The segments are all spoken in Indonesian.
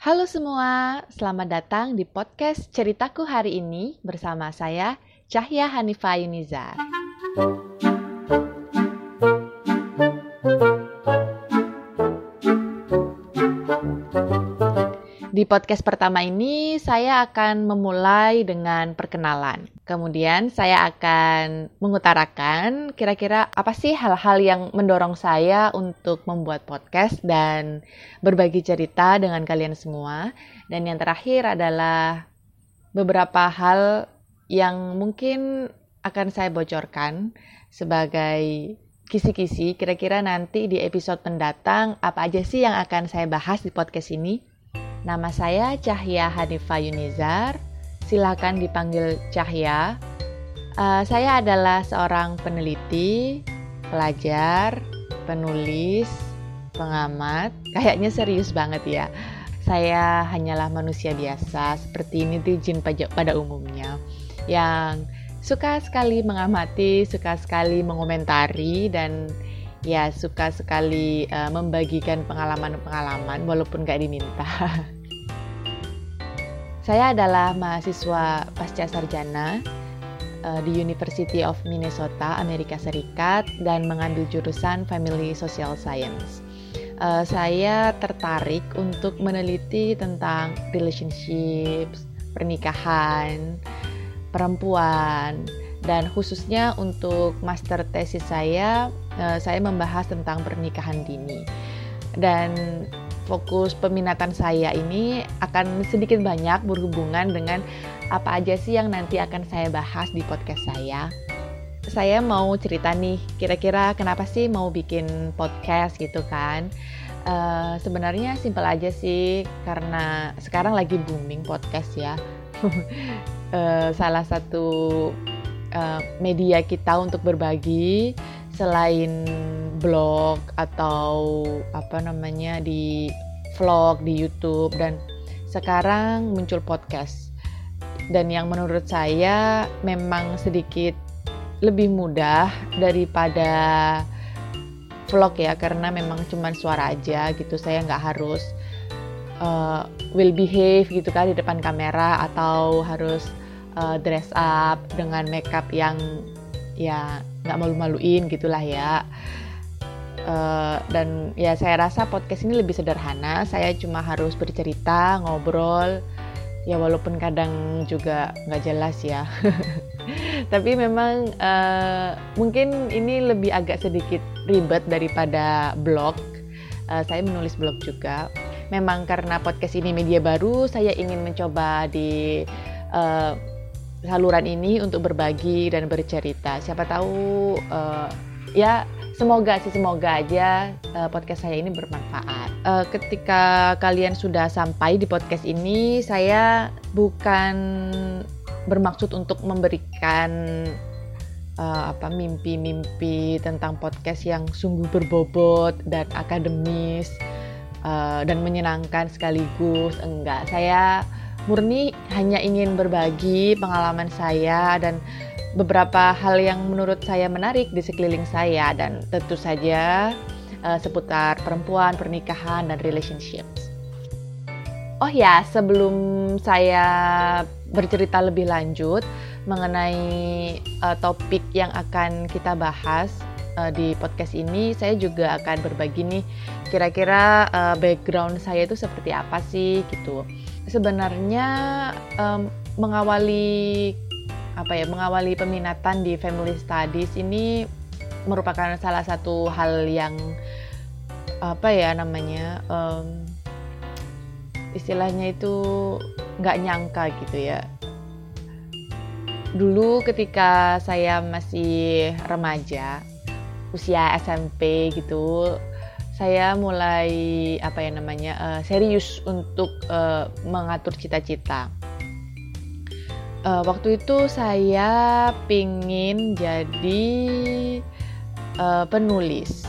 Halo semua, selamat datang di podcast Ceritaku hari ini bersama saya Cahya Hanifa Yunizar. Di podcast pertama ini, saya akan memulai dengan perkenalan. Kemudian, saya akan mengutarakan kira-kira apa sih hal-hal yang mendorong saya untuk membuat podcast dan berbagi cerita dengan kalian semua. Dan yang terakhir adalah beberapa hal yang mungkin akan saya bocorkan sebagai kisi-kisi. Kira-kira nanti di episode mendatang, apa aja sih yang akan saya bahas di podcast ini? Nama saya Cahya Hanifa Yunizar. Silakan dipanggil Cahya. Uh, saya adalah seorang peneliti, pelajar, penulis, pengamat. Kayaknya serius banget ya. Saya hanyalah manusia biasa seperti netizen pada umumnya yang suka sekali mengamati, suka sekali mengomentari dan ya suka sekali uh, membagikan pengalaman-pengalaman walaupun gak diminta. Saya adalah mahasiswa pasca sarjana uh, di University of Minnesota, Amerika Serikat dan mengambil jurusan Family Social Science. Uh, saya tertarik untuk meneliti tentang relationships, pernikahan, perempuan, dan khususnya untuk master tesis saya uh, saya membahas tentang pernikahan dini dan fokus peminatan saya ini akan sedikit banyak berhubungan dengan apa aja sih yang nanti akan saya bahas di podcast saya. Saya mau cerita nih, kira-kira kenapa sih mau bikin podcast gitu kan? Uh, sebenarnya simpel aja sih, karena sekarang lagi booming podcast ya. uh, salah satu uh, media kita untuk berbagi selain blog atau apa namanya di vlog di YouTube dan sekarang muncul podcast. Dan yang menurut saya memang sedikit lebih mudah daripada vlog ya karena memang cuma suara aja gitu. Saya nggak harus uh, will behave gitu kan di depan kamera atau harus uh, dress up dengan makeup yang ya nggak malu-maluin gitulah ya. Uh, dan ya saya rasa podcast ini lebih sederhana. Saya cuma harus bercerita ngobrol. Ya walaupun kadang juga nggak jelas ya. Tapi memang uh, mungkin ini lebih agak sedikit ribet daripada blog. Uh, saya menulis blog juga. Memang karena podcast ini media baru saya ingin mencoba di uh, saluran ini untuk berbagi dan bercerita. Siapa tahu uh, ya semoga sih semoga aja uh, podcast saya ini bermanfaat. Uh, ketika kalian sudah sampai di podcast ini, saya bukan bermaksud untuk memberikan uh, apa mimpi-mimpi tentang podcast yang sungguh berbobot dan akademis uh, dan menyenangkan sekaligus. Enggak, saya murni hanya ingin berbagi pengalaman saya dan beberapa hal yang menurut saya menarik di sekeliling saya dan tentu saja uh, seputar perempuan, pernikahan dan relationships. Oh ya, sebelum saya bercerita lebih lanjut mengenai uh, topik yang akan kita bahas uh, di podcast ini, saya juga akan berbagi nih kira-kira uh, background saya itu seperti apa sih gitu sebenarnya um, mengawali apa ya mengawali peminatan di family studies ini merupakan salah satu hal yang apa ya namanya um, istilahnya itu nggak nyangka gitu ya. Dulu ketika saya masih remaja usia SMP gitu saya mulai apa ya namanya uh, serius untuk uh, mengatur cita-cita. Uh, waktu itu saya pingin jadi uh, penulis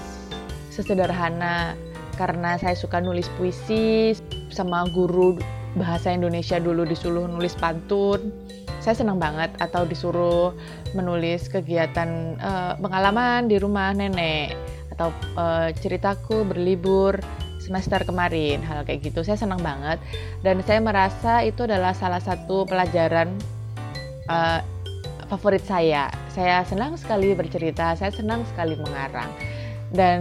sesederhana karena saya suka nulis puisi sama guru bahasa Indonesia dulu disuruh nulis pantun saya senang banget atau disuruh menulis kegiatan uh, pengalaman di rumah nenek atau uh, ceritaku berlibur semester kemarin hal kayak gitu. Saya senang banget. Dan saya merasa itu adalah salah satu pelajaran uh, favorit saya. Saya senang sekali bercerita saya senang sekali mengarang. Dan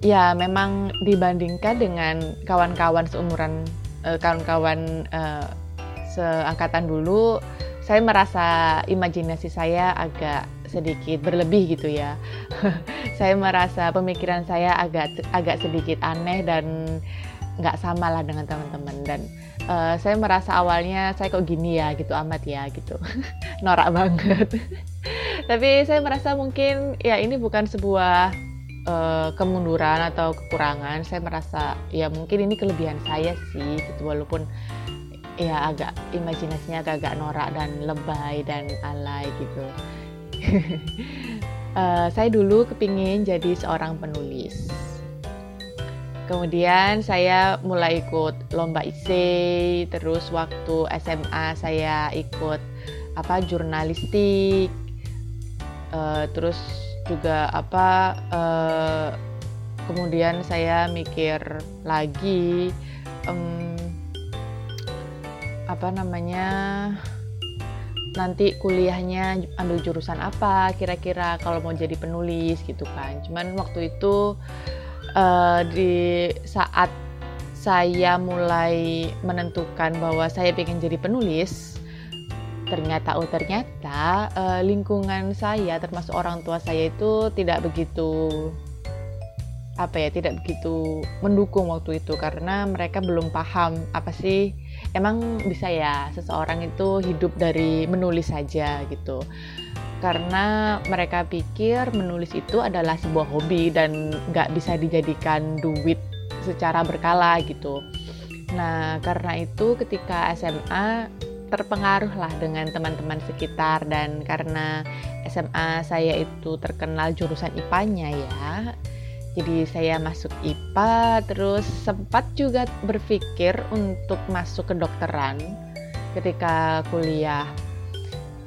ya memang dibandingkan dengan kawan-kawan seumuran uh, kawan-kawan uh, seangkatan dulu saya merasa imajinasi saya agak sedikit berlebih gitu ya. saya merasa pemikiran saya agak agak sedikit aneh dan nggak sama lah dengan teman-teman. Dan uh, saya merasa awalnya saya kok gini ya gitu amat ya gitu. Norak banget. Tapi saya merasa mungkin ya ini bukan sebuah uh, kemunduran atau kekurangan. Saya merasa ya mungkin ini kelebihan saya sih gitu. Walaupun ya agak imajinasinya agak-agak norak dan lebay dan alay gitu uh, saya dulu kepingin jadi seorang penulis. Kemudian saya mulai ikut lomba isi, terus waktu SMA saya ikut apa jurnalistik, uh, terus juga apa uh, kemudian saya mikir lagi um, apa namanya nanti kuliahnya ambil jurusan apa kira-kira kalau mau jadi penulis gitu kan. Cuman waktu itu uh, di saat saya mulai menentukan bahwa saya ingin jadi penulis ternyata oh ternyata uh, lingkungan saya termasuk orang tua saya itu tidak begitu apa ya tidak begitu mendukung waktu itu. Karena mereka belum paham apa sih emang bisa ya seseorang itu hidup dari menulis saja gitu. Karena mereka pikir menulis itu adalah sebuah hobi dan nggak bisa dijadikan duit secara berkala gitu. Nah karena itu ketika SMA terpengaruh lah dengan teman-teman sekitar dan karena SMA saya itu terkenal jurusan IPA-nya ya jadi saya masuk IPA terus sempat juga berpikir untuk masuk ke dokteran ketika kuliah.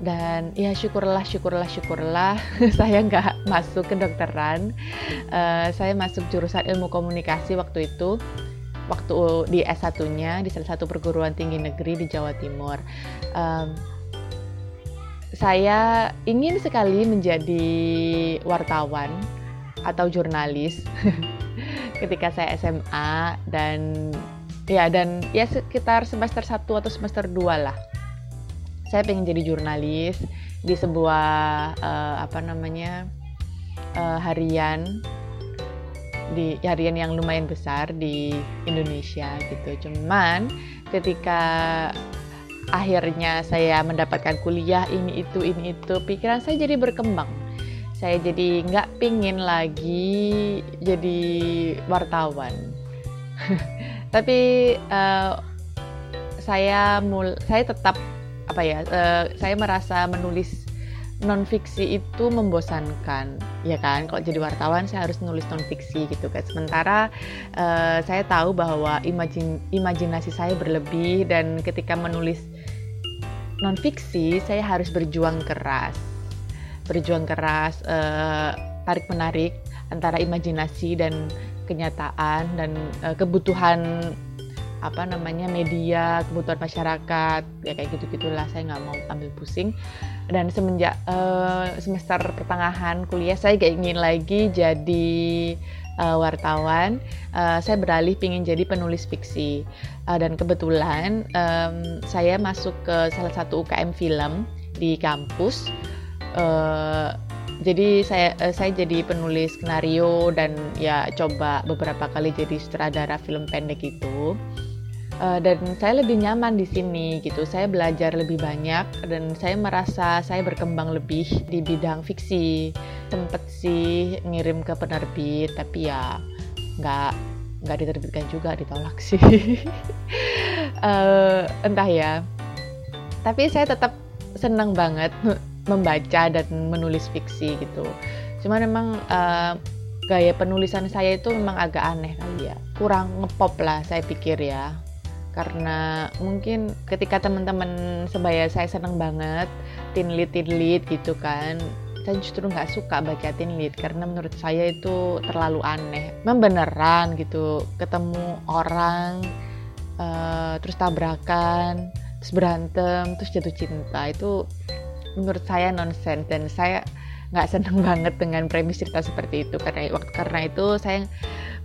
Dan ya syukurlah syukurlah syukurlah saya nggak masuk ke dokteran. Uh, saya masuk jurusan ilmu komunikasi waktu itu waktu di S1-nya di salah satu perguruan tinggi negeri di Jawa Timur. Um, saya ingin sekali menjadi wartawan atau jurnalis ketika saya SMA dan ya dan ya sekitar semester 1 atau semester 2 lah. Saya pengen jadi jurnalis di sebuah uh, apa namanya uh, harian di harian yang lumayan besar di Indonesia gitu. Cuman ketika akhirnya saya mendapatkan kuliah ini itu ini itu pikiran saya jadi berkembang saya jadi nggak pingin lagi jadi wartawan. Tapi uh, saya mul saya tetap apa ya uh, saya merasa menulis non fiksi itu membosankan ya kan? Kalau jadi wartawan saya harus nulis non fiksi gitu kan. Sementara uh, saya tahu bahwa imajin imajinasi saya berlebih dan ketika menulis non fiksi saya harus berjuang keras berjuang keras uh, tarik menarik antara imajinasi dan kenyataan dan uh, kebutuhan apa namanya media kebutuhan masyarakat ya kayak gitu gitulah saya nggak mau ambil pusing. Dan semenjak uh, semester pertengahan kuliah saya kayak ingin lagi jadi uh, wartawan. Uh, saya beralih ingin jadi penulis fiksi. Uh, dan kebetulan um, saya masuk ke salah satu UKM film di kampus uh, jadi saya uh, saya jadi penulis skenario dan ya coba beberapa kali jadi sutradara film pendek itu. Uh, dan saya lebih nyaman di sini gitu. Saya belajar lebih banyak dan saya merasa saya berkembang lebih di bidang fiksi. Sempet sih ngirim ke penerbit tapi ya nggak nggak diterbitkan juga ditolak sih. Uh, entah ya. Tapi saya tetap senang banget membaca dan menulis fiksi gitu. Cuman memang uh, gaya penulisan saya itu memang agak aneh kali ya, kurang ngepop lah saya pikir ya. Karena mungkin ketika teman-teman sebaya saya senang banget tinlit tinlit gitu kan, saya justru nggak suka baca teen lit karena menurut saya itu terlalu aneh membeneran gitu ketemu orang uh, terus tabrakan terus berantem terus jatuh cinta itu menurut saya nonsens dan saya nggak seneng banget dengan premis cerita seperti itu. Karena waktu karena itu saya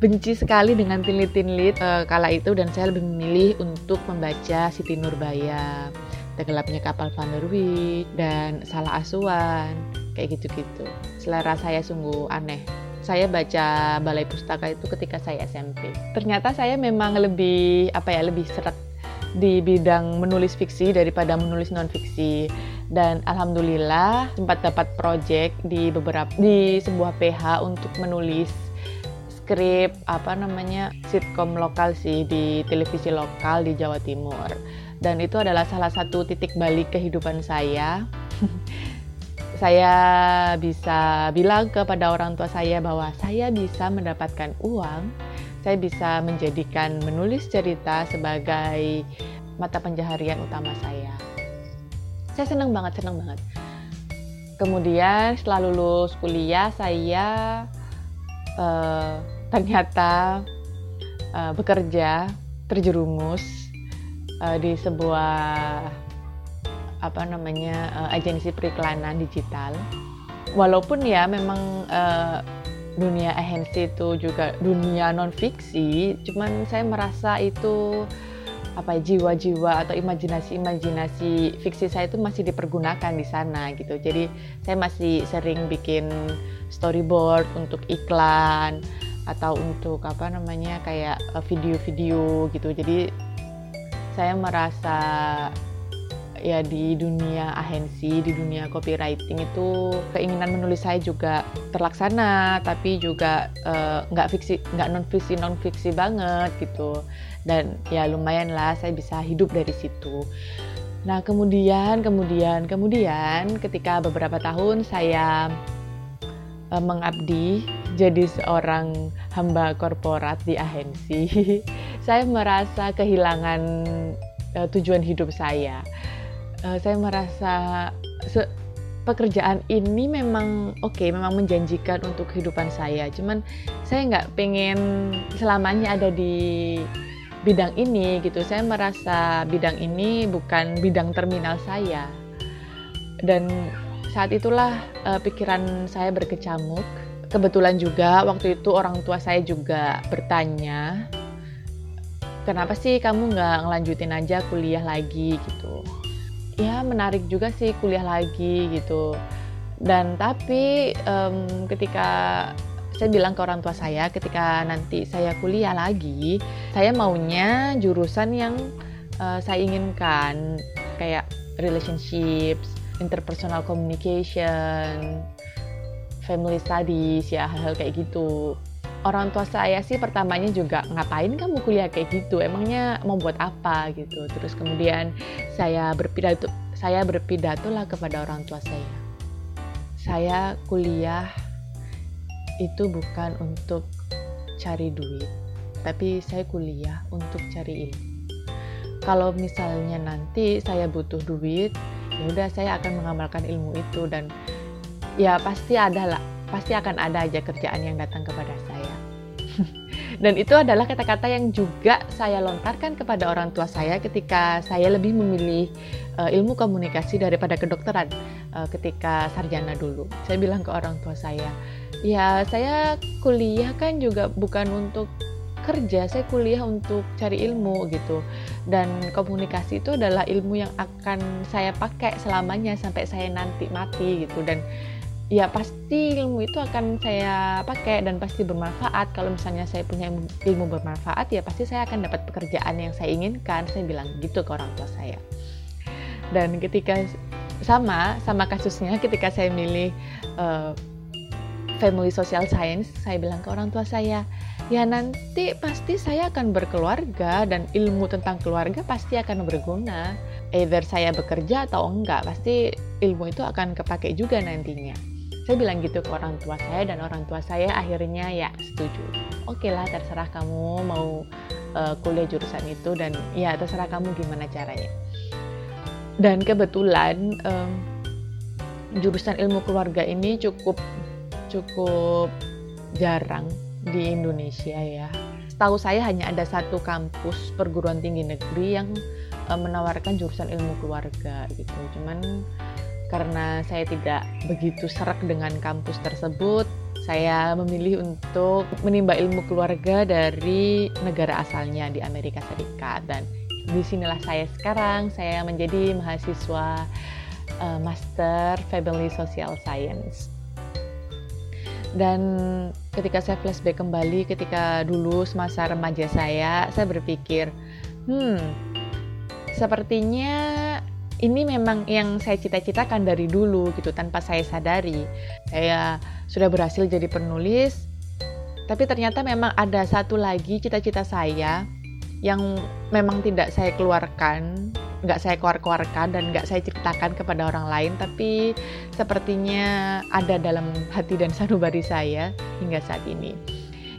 benci sekali dengan tinlit-tinlit uh, kala itu dan saya lebih memilih untuk membaca Siti Nurbaya Tenggelamnya Kapal Van der Wijk dan Salah Asuhan kayak gitu-gitu. Selera saya sungguh aneh. Saya baca balai pustaka itu ketika saya SMP ternyata saya memang lebih apa ya lebih seret di bidang menulis fiksi daripada menulis non fiksi dan alhamdulillah sempat dapat project di beberapa di sebuah PH untuk menulis skrip apa namanya sitkom lokal sih di televisi lokal di Jawa Timur. Dan itu adalah salah satu titik balik kehidupan saya. Saya bisa bilang kepada orang tua saya bahwa saya bisa mendapatkan uang saya bisa menjadikan menulis cerita sebagai mata pencaharian utama saya. Saya senang banget senang banget. Kemudian setelah lulus kuliah saya uh, ternyata uh, bekerja terjerumus uh, di sebuah apa namanya uh, agensi periklanan digital. Walaupun ya memang uh, dunia agensi itu juga dunia non fiksi cuman saya merasa itu apa jiwa-jiwa atau imajinasi-imajinasi fiksi saya itu masih dipergunakan di sana gitu. Jadi saya masih sering bikin storyboard untuk iklan atau untuk apa namanya kayak eh, video-video gitu. Jadi saya merasa ya di dunia agensi, di dunia copywriting itu keinginan menulis saya juga terlaksana, tapi juga eh, nggak uh, fiksi, nggak non fiksi non fiksi banget gitu dan ya lumayan lah saya bisa hidup dari situ. Nah kemudian kemudian kemudian ketika beberapa tahun saya uh, mengabdi jadi seorang hamba korporat di agensi, saya merasa kehilangan uh, tujuan hidup saya. Uh, saya merasa se- pekerjaan ini memang oke, okay, memang menjanjikan untuk kehidupan saya. Cuman saya nggak pengen selamanya ada di bidang ini gitu. Saya merasa bidang ini bukan bidang terminal saya. Dan saat itulah uh, pikiran saya berkecamuk. Kebetulan juga waktu itu orang tua saya juga bertanya, kenapa sih kamu nggak ngelanjutin aja kuliah lagi gitu? Ya menarik juga sih kuliah lagi gitu. Dan tapi um, ketika saya bilang ke orang tua saya ketika nanti saya kuliah lagi, saya maunya jurusan yang uh, saya inginkan kayak relationships, interpersonal communication, family studies ya hal-hal kayak gitu. Orang tua saya sih pertamanya juga ngapain kamu kuliah kayak gitu? Emangnya mau buat apa gitu? Terus kemudian saya berpidato saya berpidato lah kepada orang tua saya. Saya kuliah itu bukan untuk cari duit, tapi saya kuliah untuk cari ilmu. Kalau misalnya nanti saya butuh duit, ya udah saya akan mengamalkan ilmu itu dan ya pasti ada lah, pasti akan ada aja kerjaan yang datang kepada saya. Dan itu adalah kata-kata yang juga saya lontarkan kepada orang tua saya ketika saya lebih memilih uh, ilmu komunikasi daripada kedokteran uh, ketika sarjana dulu. Saya bilang ke orang tua saya, ya saya kuliah kan juga bukan untuk kerja, saya kuliah untuk cari ilmu gitu. Dan komunikasi itu adalah ilmu yang akan saya pakai selamanya sampai saya nanti mati gitu. Dan ya pasti ilmu itu akan saya pakai dan pasti bermanfaat. Kalau misalnya saya punya ilmu bermanfaat, ya pasti saya akan dapat pekerjaan yang saya inginkan. Saya bilang gitu ke orang tua saya. Dan ketika sama sama kasusnya ketika saya milih uh, family social science, saya bilang ke orang tua saya, ya nanti pasti saya akan berkeluarga dan ilmu tentang keluarga pasti akan berguna. Either saya bekerja atau enggak, pasti ilmu itu akan kepake juga nantinya. Saya bilang gitu ke orang tua saya dan orang tua saya akhirnya ya setuju. Oke lah terserah kamu mau uh, kuliah jurusan itu dan ya terserah kamu gimana caranya. Dan kebetulan um, jurusan ilmu keluarga ini cukup cukup jarang di Indonesia ya. Setahu saya hanya ada satu kampus perguruan tinggi negeri yang uh, menawarkan jurusan ilmu keluarga gitu. Cuman karena saya tidak begitu serak dengan kampus tersebut, saya memilih untuk menimba ilmu keluarga dari negara asalnya di Amerika Serikat dan di sinilah saya sekarang. Saya menjadi mahasiswa uh, Master Family Social Science. Dan ketika saya flashback kembali, ketika dulu semasa remaja saya, saya berpikir, hmm, sepertinya ini memang yang saya cita-citakan dari dulu gitu tanpa saya sadari. Saya sudah berhasil jadi penulis, tapi ternyata memang ada satu lagi cita-cita saya yang memang tidak saya keluarkan, nggak saya keluar-keluarkan dan nggak saya ceritakan kepada orang lain, tapi sepertinya ada dalam hati dan sanubari saya hingga saat ini.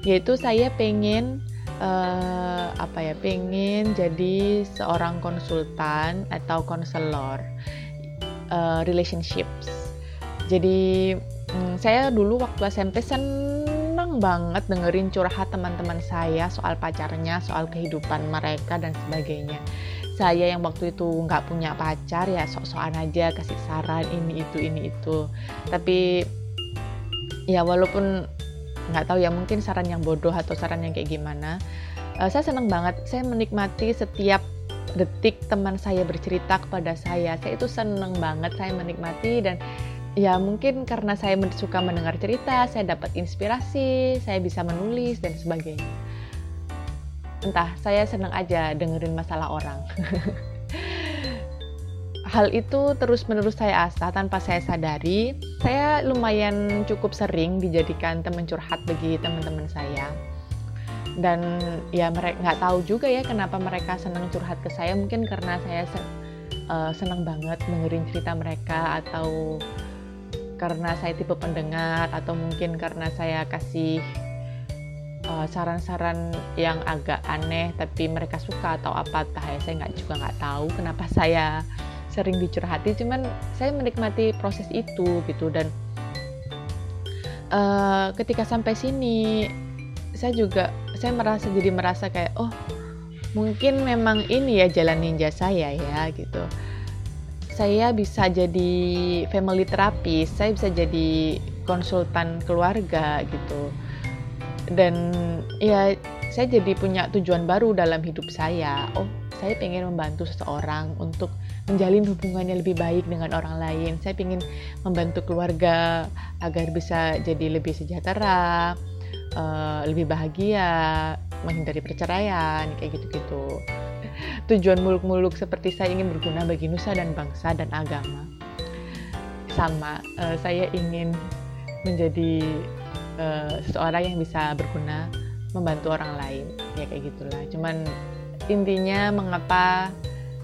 Yaitu saya pengen uh, apa ya pengen jadi seorang konsultan atau konselor uh, relationships. Jadi um, saya dulu waktu SMP senang banget dengerin curhat teman-teman saya soal pacarnya soal kehidupan mereka dan sebagainya. Saya yang waktu itu nggak punya pacar ya sok-sokan aja kasih saran ini itu ini itu. Tapi ya walaupun nggak tahu ya mungkin saran yang bodoh atau saran yang kayak gimana. Uh, saya senang banget saya menikmati setiap detik teman saya bercerita kepada saya. Saya itu senang banget saya menikmati dan ya mungkin karena saya suka mendengar cerita saya dapat inspirasi saya bisa menulis dan sebagainya. Entah saya senang aja dengerin masalah orang hal itu terus-menerus saya asah tanpa saya sadari. Saya lumayan cukup sering dijadikan teman curhat bagi teman-teman saya. Dan ya mereka nggak tahu juga ya kenapa mereka senang curhat ke saya. Mungkin karena saya uh, senang banget dengerin cerita mereka atau karena saya tipe pendengar atau mungkin karena saya kasih eh, saran-saran uh, yang agak aneh tapi mereka suka atau apa tah ya saya nggak juga nggak tahu kenapa saya sering dicurhati cuman saya menikmati proses itu gitu. Dan uh, ketika sampai sini saya juga saya merasa jadi merasa kayak oh mungkin memang ini ya jalan ninja saya ya gitu. Saya bisa jadi family therapy saya bisa jadi konsultan keluarga gitu. Dan ya saya jadi punya tujuan baru dalam hidup saya. Oh saya pengen membantu seseorang untuk menjalin hubungannya lebih baik dengan orang lain. Saya ingin membantu keluarga agar bisa jadi lebih sejahtera, uh, lebih bahagia, menghindari perceraian, kayak gitu-gitu. Tujuan muluk-muluk seperti saya ingin berguna bagi nusa dan bangsa dan agama. Sama, uh, saya ingin menjadi uh, seseorang yang bisa berguna membantu orang lain, ya kayak gitulah. Cuman intinya mengapa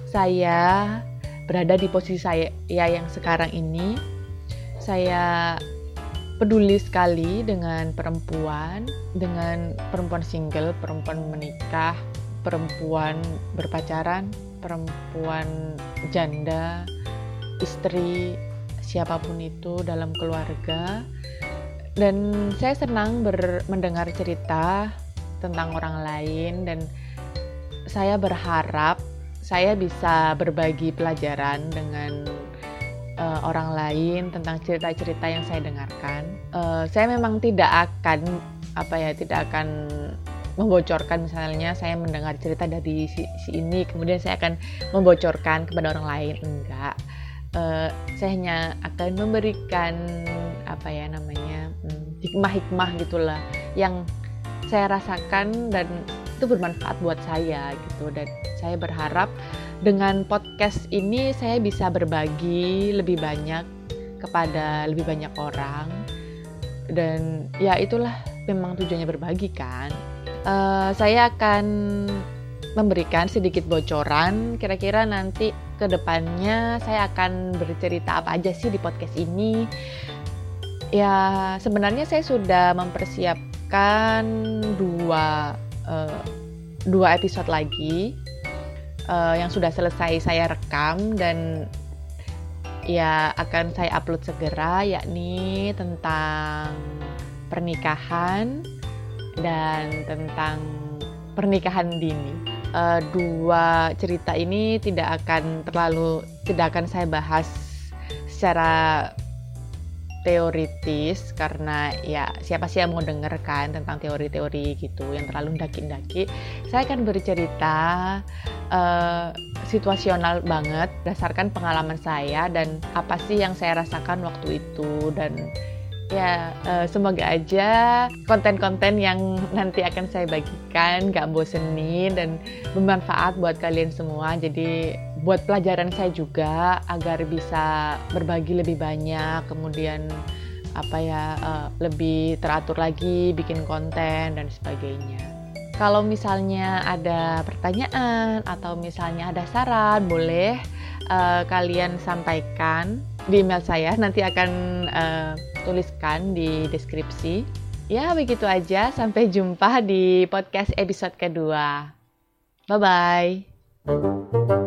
saya berada di posisi saya ya yang sekarang ini saya peduli sekali dengan perempuan, dengan perempuan single, perempuan menikah, perempuan berpacaran, perempuan janda, istri, siapa pun itu dalam keluarga. Dan saya senang mendengar cerita tentang orang lain dan saya berharap saya bisa berbagi pelajaran dengan uh, orang lain tentang cerita-cerita yang saya dengarkan. Uh, saya memang tidak akan apa ya, tidak akan membocorkan misalnya saya mendengar cerita dari si, si ini, kemudian saya akan membocorkan kepada orang lain. Enggak. Uh, saya hanya akan memberikan apa ya namanya hmm, hikmah-hikmah gitulah yang saya rasakan dan itu bermanfaat buat saya gitu. Dan saya berharap dengan podcast ini saya bisa berbagi lebih banyak kepada lebih banyak orang. Dan ya itulah memang tujuannya berbagi kan. Uh, saya akan memberikan sedikit bocoran. Kira-kira nanti ke depannya saya akan bercerita apa aja sih di podcast ini. Ya sebenarnya saya sudah mempersiapkan dua uh, dua episode lagi uh, yang sudah selesai saya rekam dan ya akan saya upload segera yakni tentang pernikahan dan tentang pernikahan dini. Uh, dua cerita ini tidak akan terlalu tidak akan saya bahas secara teoritis karena ya siapa sih yang mau dengarkan tentang teori-teori gitu yang terlalu daki-daki saya akan bercerita uh, situasional banget berdasarkan pengalaman saya dan apa sih yang saya rasakan waktu itu. Dan ya uh, semoga aja konten-konten yang nanti akan saya bagikan gak bosenin dan bermanfaat buat kalian semua. Jadi buat pelajaran saya juga agar bisa berbagi lebih banyak kemudian apa ya uh, lebih teratur lagi bikin konten dan sebagainya. Kalau misalnya ada pertanyaan atau misalnya ada saran boleh uh, kalian sampaikan di email saya. Nanti akan uh, tuliskan di deskripsi. Ya begitu aja. Sampai jumpa di podcast episode kedua. Bye bye